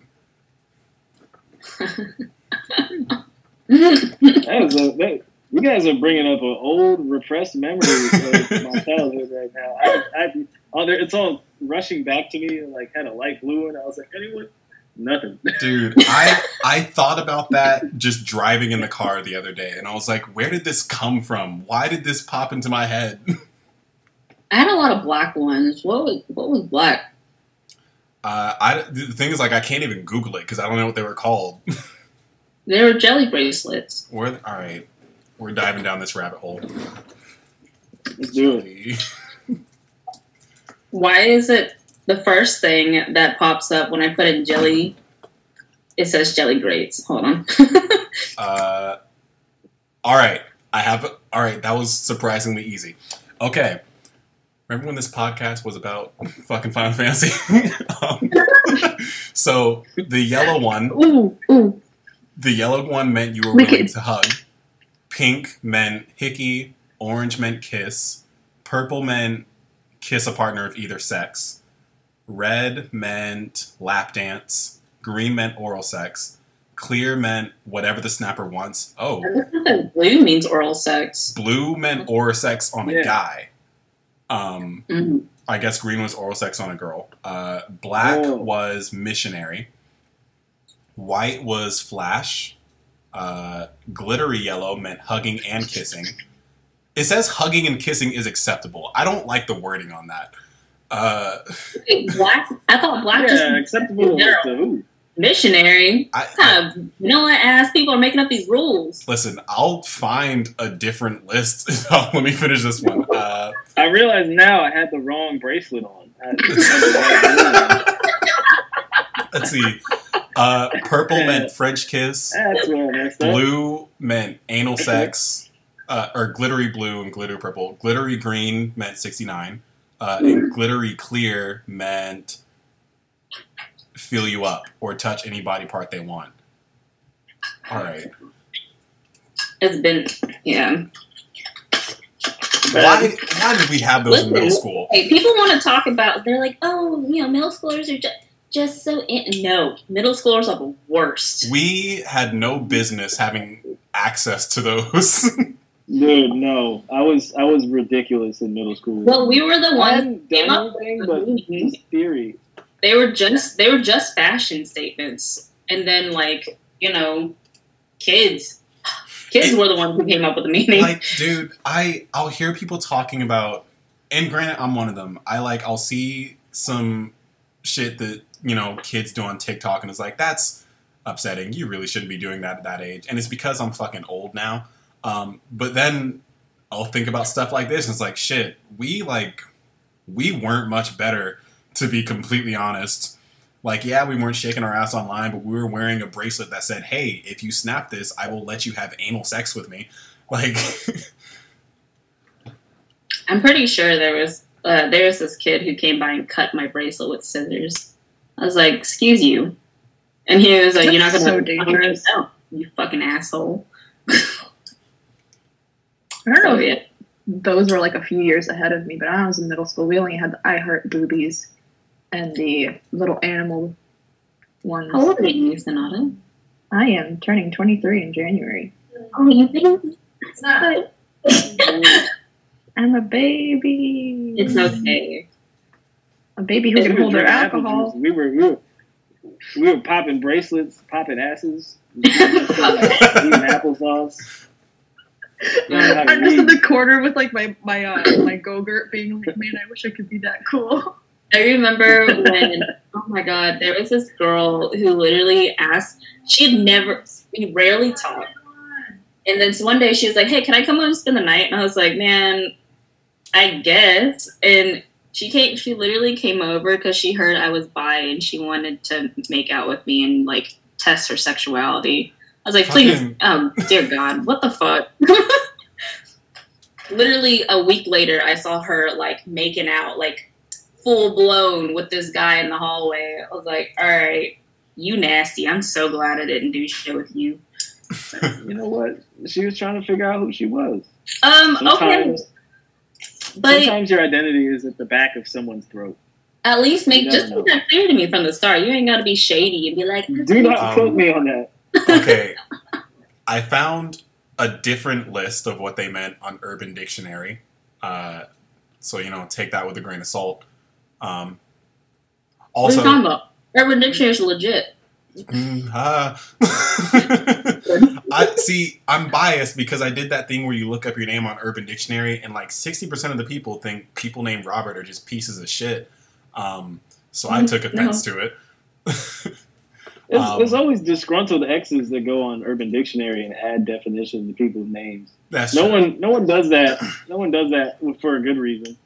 That was a, that, you guys are bringing up an old repressed memory of my childhood right now. I, I, oh, there, it's all rushing back to me. Like had a light blue and I was like, anyone? Nothing. Dude, I I thought about that just driving in the car the other day, and I was like, where did this come from? Why did this pop into my head? I had a lot of black ones. What was what was black? Uh, I the thing is like I can't even Google it because I don't know what they were called. They were jelly bracelets. We're all right. We're diving down this rabbit hole. Let's do it. Why is it the first thing that pops up when I put in jelly? It says jelly grapes. Hold on. Uh, all right, I have. All right, that was surprisingly easy. Okay, remember when this podcast was about fucking Final Fantasy? um, so the yellow one, ooh, ooh. the yellow one meant you were Wicked. willing to hug. Pink meant hickey. Orange meant kiss. Purple meant kiss a partner of either sex. Red meant lap dance. Green meant oral sex. Clear meant whatever the snapper wants. Oh, Blue means oral sex. blue meant oral sex on a guy. Um, Mhm. I guess green was oral sex on a girl. Uh, black Oh. was missionary. White was flash. Uh, glittery yellow meant hugging and kissing. It says hugging and kissing is acceptable. I don't like the wording on that. Uh, Wait, black. I thought black Yeah, just acceptable General. to who? missionary. I, What kind of vanilla ass people are making up these rules? listen, I'll find a different list. Let me finish this one. Uh, I realize now I had the wrong bracelet on. I- let's see. Uh, purple meant French kiss. That's what I messed up. Blue meant anal sex, uh, or glittery blue and glittery purple. Glittery green meant 69. Uh, and glittery clear meant fill you up or touch any body part they want. All right. It's been yeah. Why? Why did we have those in middle school? Hey, people want to talk about. They're like, oh, you know, middle schoolers are just just so in-. no. Middle schoolers are the worst. We had no business having access to those. Dude, no, I was I was ridiculous in middle school. Well, we were the ones. hadn't came done up anything, but just theory. They were just they were just fashion statements, and then like you know, kids. Kids It- were the ones who came up with the meaning. like, dude, I I'll hear people talking about, and granted, I'm one of them. I like I'll see some shit that you know kids do on TikTok, and it's like that's upsetting. You really shouldn't be doing that at that age, and it's because I'm fucking old now. Um, but then I'll think about stuff like this, and it's like, shit, we like we weren't much better, to be completely honest. Like, yeah, we weren't shaking our ass online, but we were wearing a bracelet that said, "Hey, if you snap this, I will let you have anal sex with me." Like, I'm pretty sure there was uh, there was this kid who came by and cut my bracelet with scissors. I was like, "Excuse you," and he was like, "You're not gonna." so dangerous. You fucking asshole. I don't know So if yeah, those were like a few years ahead of me, but I was in middle school, we only had the I Heart Boobies and the little animal ones. how old are you, Sonata? I am turning 23 in January. Oh, you baby. It's not. I'm a baby. It's okay. A baby who We can hold their alcohol. We were we were we were popping bracelets, popping asses, eating applesauce. Learning how to I'm just in the corner with like my my uh, my go-gurt being like, man, I wish I could be that cool. I remember when, oh my god, there was this girl who literally asked, she had never, we rarely talked. And then so one day she was like, hey, can I come over and spend the night? And I was like, man, I guess. And she came, she literally came over because she heard I was bi and she wanted to make out with me and like test her sexuality. I was like, please, Fucking- oh dear God, what the fuck? literally a week later, I saw her like making out, like full blown with this guy in the hallway. I was like, all right, you nasty. I'm so glad I didn't do shit with you. You know what? She was trying to figure out who she was. Um, okay, Sometimes, but sometimes your identity is at the back of someone's throat. at least make just never make that clear to me from the start. You ain't got to be shady and be like, Do not Um, quote me on that. okay, I found a different list of what they meant on Urban Dictionary. Uh, so you know, take that with a grain of salt. Um, what are you also, talking about? Urban Dictionary is legit. Mm, ah. I see. I'm biased because I did that thing where you look up your name on Urban Dictionary, and like 60 percent of the people think people named Robert are just pieces of shit. Um, so I Mm, took offense to it. It's, Um, it's always disgruntled exes that go on Urban Dictionary and add definitions to people's names. That's No true. one, no one does that. No one does that for a good reason.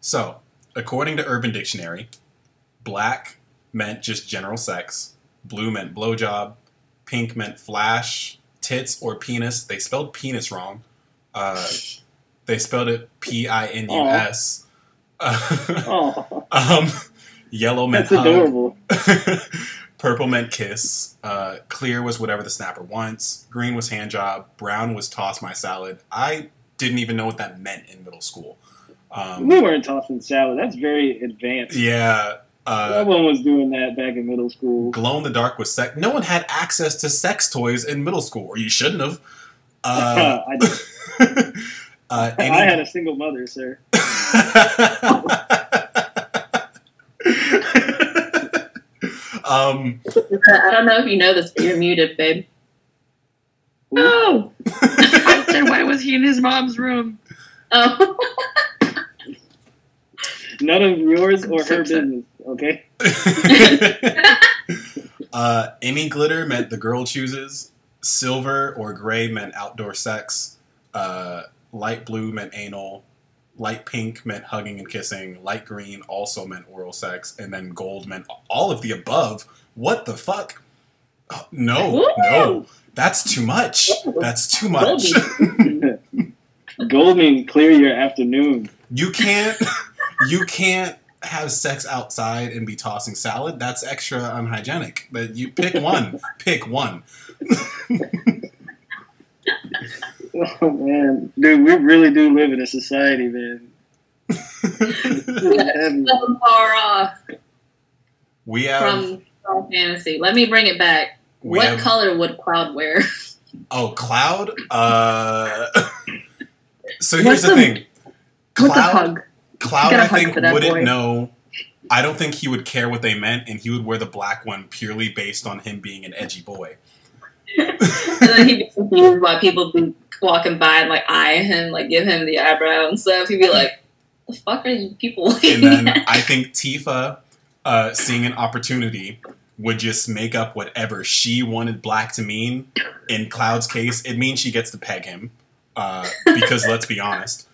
So, according to Urban Dictionary, black meant just general sex, blue meant blowjob, pink meant flash, tits, or penis. They spelled penis wrong. Uh, they spelled it P I N U S. Oh, Um, yellow meant that's hug. adorable. Purple meant kiss. Uh, clear was whatever the snapper wants. Green was hand job. Brown was toss my salad. I didn't even know what that meant in middle school. Um, we weren't tossing salad. That's very advanced. yeah. Uh, Everyone was doing that back in middle school. glow in the dark was sex. No one had access to sex toys in middle school, or you shouldn't have. Uh, I, did. uh, I had a single mother, sir. um, I don't know if you know this, but you're muted, babe. No. I said, why was he in his mom's room? Oh, None of yours or her business. Okay. uh, any glitter meant the girl chooses. Silver or gray meant outdoor sex. Uh, light blue meant anal. Light pink meant hugging and kissing. Light green also meant oral sex. And then gold meant all of the above. What the fuck? Oh, no, Woo! no. That's too much. That's too much. Gold means clear your afternoon. you can't you can't have sex outside and be tossing salad, that's extra unhygienic. But you pick one. pick one. Oh man, dude, we really do live in a society, man. Heavy. So far off we have from Fantasy. Let me bring it back. we what have color would Cloud wear? oh cloud. Uh, so here's the the- thing. What's a Cloud, hug? Cloud, Get a I hug think wouldn't boy. know. I don't think he would care what they meant, and he would wear the black one purely based on him being an edgy boy. and then he'd be confused why people be walking by and like eye him, like give him the eyebrow and stuff. He'd be like, "The fuck are you people?" and then I think Tifa, uh, seeing an opportunity, would just make up whatever she wanted black to mean. In Cloud's case, it means she gets to peg him, uh, because let's be honest.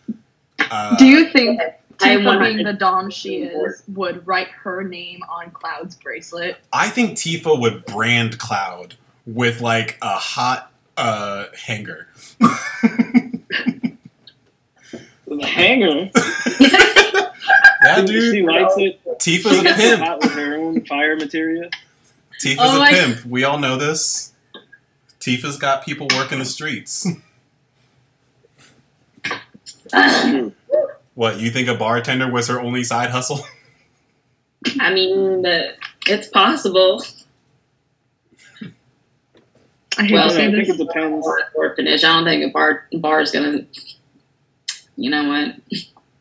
Uh, Do you think I Tifa want- being the dom she is would write her name on Cloud's bracelet? I think Tifa would brand Cloud with like a hot uh, hanger. The hanger. Yeah, She dude. it. Tifa's a pimp. hot with her own fire materia. Tifa's Oh a my- pimp. We all know this. Tifa's got people working the streets. True. What, you think a bartender was her only side hustle? I mean, the, it's possible. I hate Well, to I think it depends. Orphanage. I don't think a bar bar's gonna. You know what?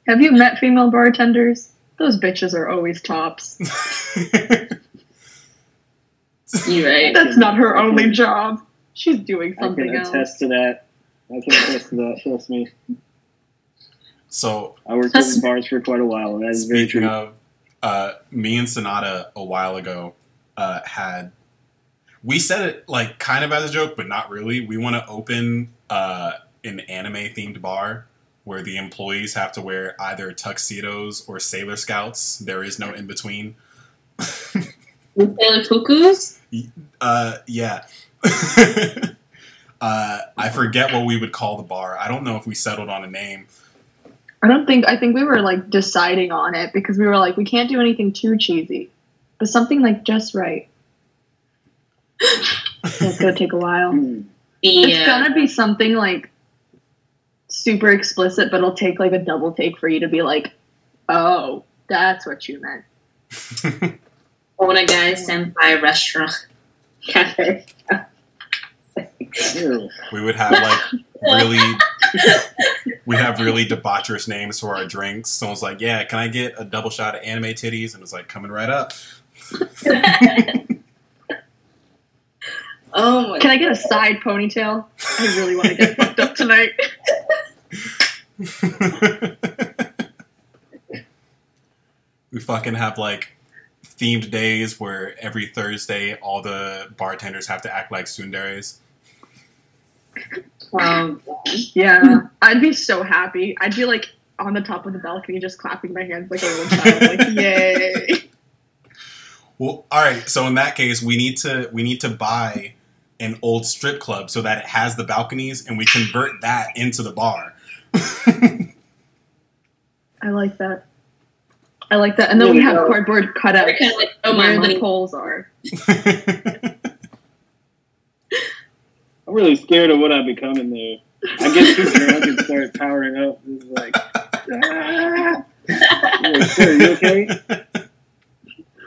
Have you met female bartenders? Those bitches are always tops. You right. That's not her only job. She's doing something I can something else. attest to that. I can attest to that. Trust me. So, I worked That's- in bars for quite a while, and that is very speaking true. of, uh, me and Sonata a while ago uh, had. We said it like kind of as a joke, but not really. We want to open uh, an anime themed bar where the employees have to wear either tuxedos or Sailor Scouts. There is no in between. With Taylor Cuckoos? Uh, yeah. uh, I forget what we would call the bar. I don't know if we settled on a name. I don't think I think we were like deciding on it because we were like we can't do anything too cheesy, but something like just right. That's gonna take a while. Hmm. It's gonna be something like super explicit, but it'll take like a double take for you to be like, oh, that's what you meant. Onegai Senpai Restaurant Cafe. We would have like really, we have really debaucherous names for our drinks. Someone's like, "Yeah, can I get a double shot of anime titties?" And it's like coming right up. oh my Can I get a side ponytail? I really want to get fucked up tonight. we fucking have like themed days where every Thursday all the bartenders have to act like tsunderes. Um, Yeah, I'd be so happy. I'd be like on the top of the balcony, just clapping my hands like a little child, like yay! Well, all right. So in that case, we need to we need to buy an old strip club so that it has the balconies, and we convert that into the bar. I like that. I like that. And then we Really have well. cardboard cutouts kind of like throw my where money. the poles are. I'm really scared of what I'm becoming there. I get too drunk and start powering up. It's like, ah. Like, sir, you okay?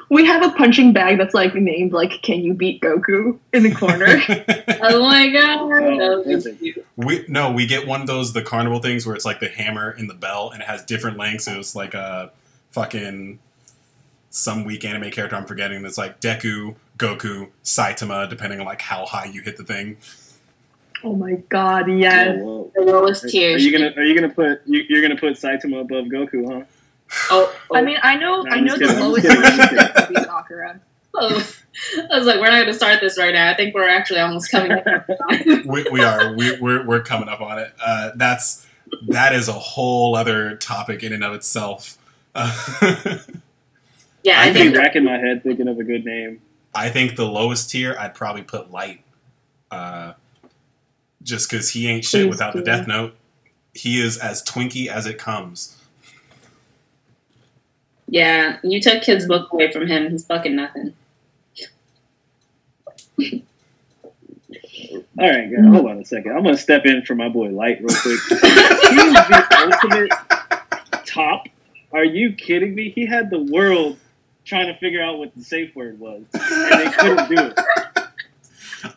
We have a punching bag that's like named like "Can you beat Goku?" in the corner. Oh my god. Oh, That we no, we get one of those the carnival things where it's like the hammer and the bell, and it has different lengths. It was like a fucking some weak anime character I'm forgetting. That's like Deku, Goku, Saitama, depending on like how high you hit the thing. Oh my god, yes. Oh, whoa. The lowest Are tier. you gonna Are you gonna put you, You're gonna put Saitama above Goku, huh? Oh, oh, I mean, I know, No, I know just the kidding, I'm lowest just kidding, I'm just rank would be Sakura. oh. I was like, we're not going to start this right now. I think we're actually almost coming up. we, we are we, we're we're coming up on it. Uh, that's that is a whole other topic in and of itself. Uh, yeah, I I I've think been racking my head thinking of a good name. I think the lowest tier I'd probably put light, uh, just because he ain't shit Please without the. Death Note. He is as twinky as it comes. Yeah, you took his book away from him. He's fucking nothing. All right, guys, hold on a second. I'm gonna step in for my boy Light real quick. He's the ultimate top. Are you kidding me? He had the world trying to figure out what the safe word was, and they couldn't do it.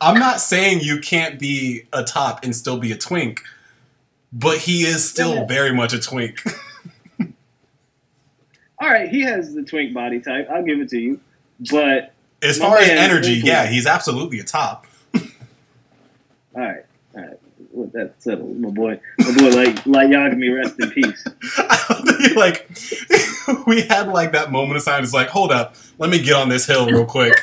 I'm not saying you can't be a top and still be a twink, but he is still Yeah. very much a twink. All right, he has the twink body type. I'll give it to you, but As far as energy, yeah, he's absolutely a top. all right, all right. Well, that's settled, my boy. My boy, like Light Yagami, rest in peace. like we had like that moment of silence. Like, hold up, let me get on this hill real quick.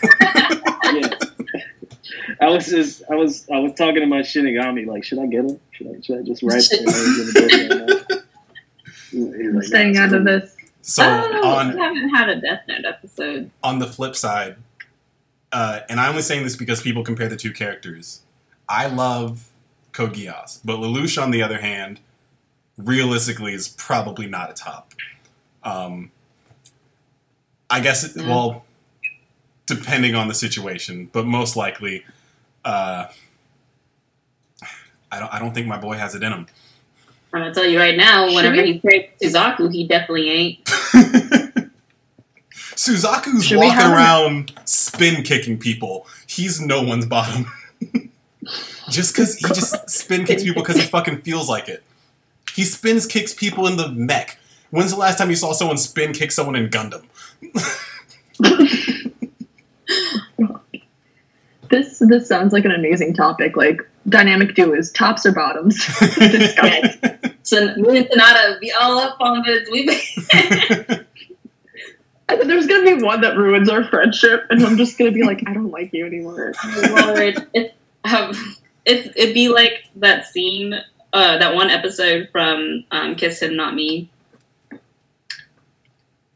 Yeah. I was just, I was, I was talking to my Shinigami. Like, should I get him? Should I, should I just write the names in the book right now? I'm like, staying "Nah, out of this. So oh, on we haven't had a Death Note episode. on the flip side, uh, and I'm only saying this because people compare the two characters. I love Code Geass, but Lelouch, on the other hand, realistically is probably not a top. Um, I guess it, Mm. well, depending on the situation, but most likely, uh, I don't. I don't think my boy has it in him. I'm gonna tell you right now. Whenever we- he played Suzaku, he definitely ain't. Suzaku's Should walking have him- around spin kicking people. He's no one's bottom. just because he just spin kicks people because he fucking feels like it. He spins kicks people in the neck. When's the last time you saw someone spin kick someone in Gundam? This this sounds like an amazing topic. Like dynamic duos, tops or bottoms. Discuss. So me and Sonata be all up on this. We And then there's gonna be one that ruins our friendship, and I'm just gonna be like, I don't like you anymore. Lord, it, um, it, it'd be like that scene, uh, that one episode from um, Kiss Him Not Me.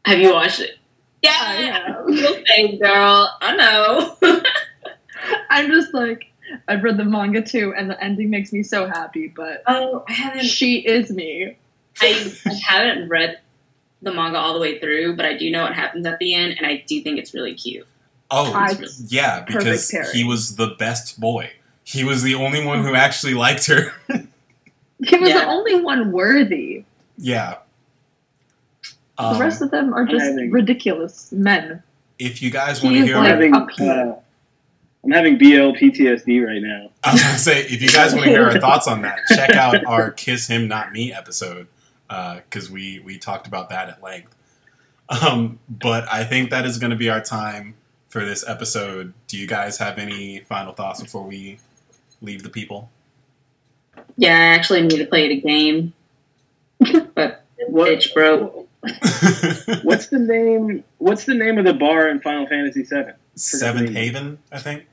Have you watched it? Yeah, I You'll girl. I know. I'm just like, I've read the manga too, and the ending makes me so happy. But oh, I haven't. she is me. I, I haven't read the manga all the way through, but I do know what happens at the end, and I do think it's really cute. oh, I- yeah, because Perfect he was the best boy. He was the only one who actually liked her. He was Yeah. the only one worthy. yeah. the Um, rest of them are just ridiculous men. if you guys want to is hear I'm like- our having, up here. uh, I'm having BL PTSD right now. I was gonna say, if you guys want to hear our thoughts on that, check out our "Kiss Him Not Me" episode because we we talked about that at length. Um, but I think that is going to be our time for this episode. Do you guys have any final thoughts before we leave the people? Yeah, I actually need to play the game, but What, bitch broke. what's the name? What's the name of the bar in Final Fantasy VII? Seventh Haven, I think.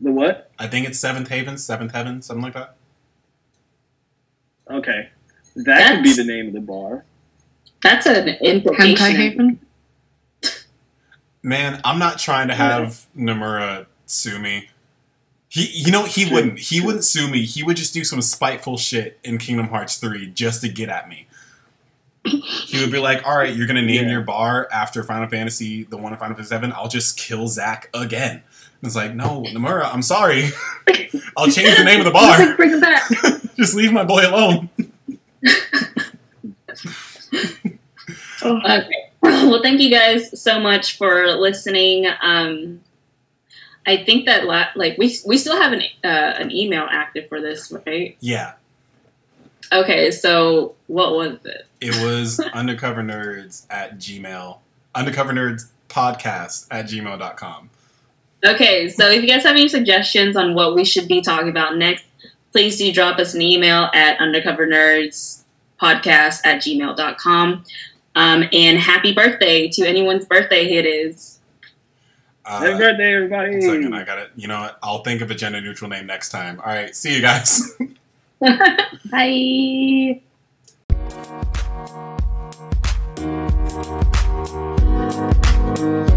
The what? I think it's Seventh Haven, Seventh Heaven, something like that. Okay, that could be the name of the bar. That's an Hentai implication. Haven. Man, I'm not trying to have Nomura sue me. He, you know, he Sure, wouldn't. He sure. wouldn't sue me. He would just do some spiteful shit in Kingdom Hearts 3 just to get at me. He would be like, "All right, you're gonna name Yeah. your bar after Final Fantasy, the one in Final Fantasy 7. I'll just kill Zack again." And it's like, "No, Nomura, I'm sorry. I'll change the name of the bar. like, bring him back. just leave my boy alone." Oh, Okay. Well, thank you guys so much for listening. Um, I think that la- like we we still have an uh, an email active for this, right? Yeah, Okay, so what was it? it was undercover nerds at Gmail, undercover nerds podcast at gmail.com. Okay, so if you guys have any suggestions on what we should be talking about next, please do drop us an email at undercovernerdspodcast at gmail.com. Um, and happy birthday to anyone's birthday it is. Uh, Happy birthday, everybody! One second, I got it. You know what? I'll think of a gender neutral name next time. All right, see you guys. Bye. Thank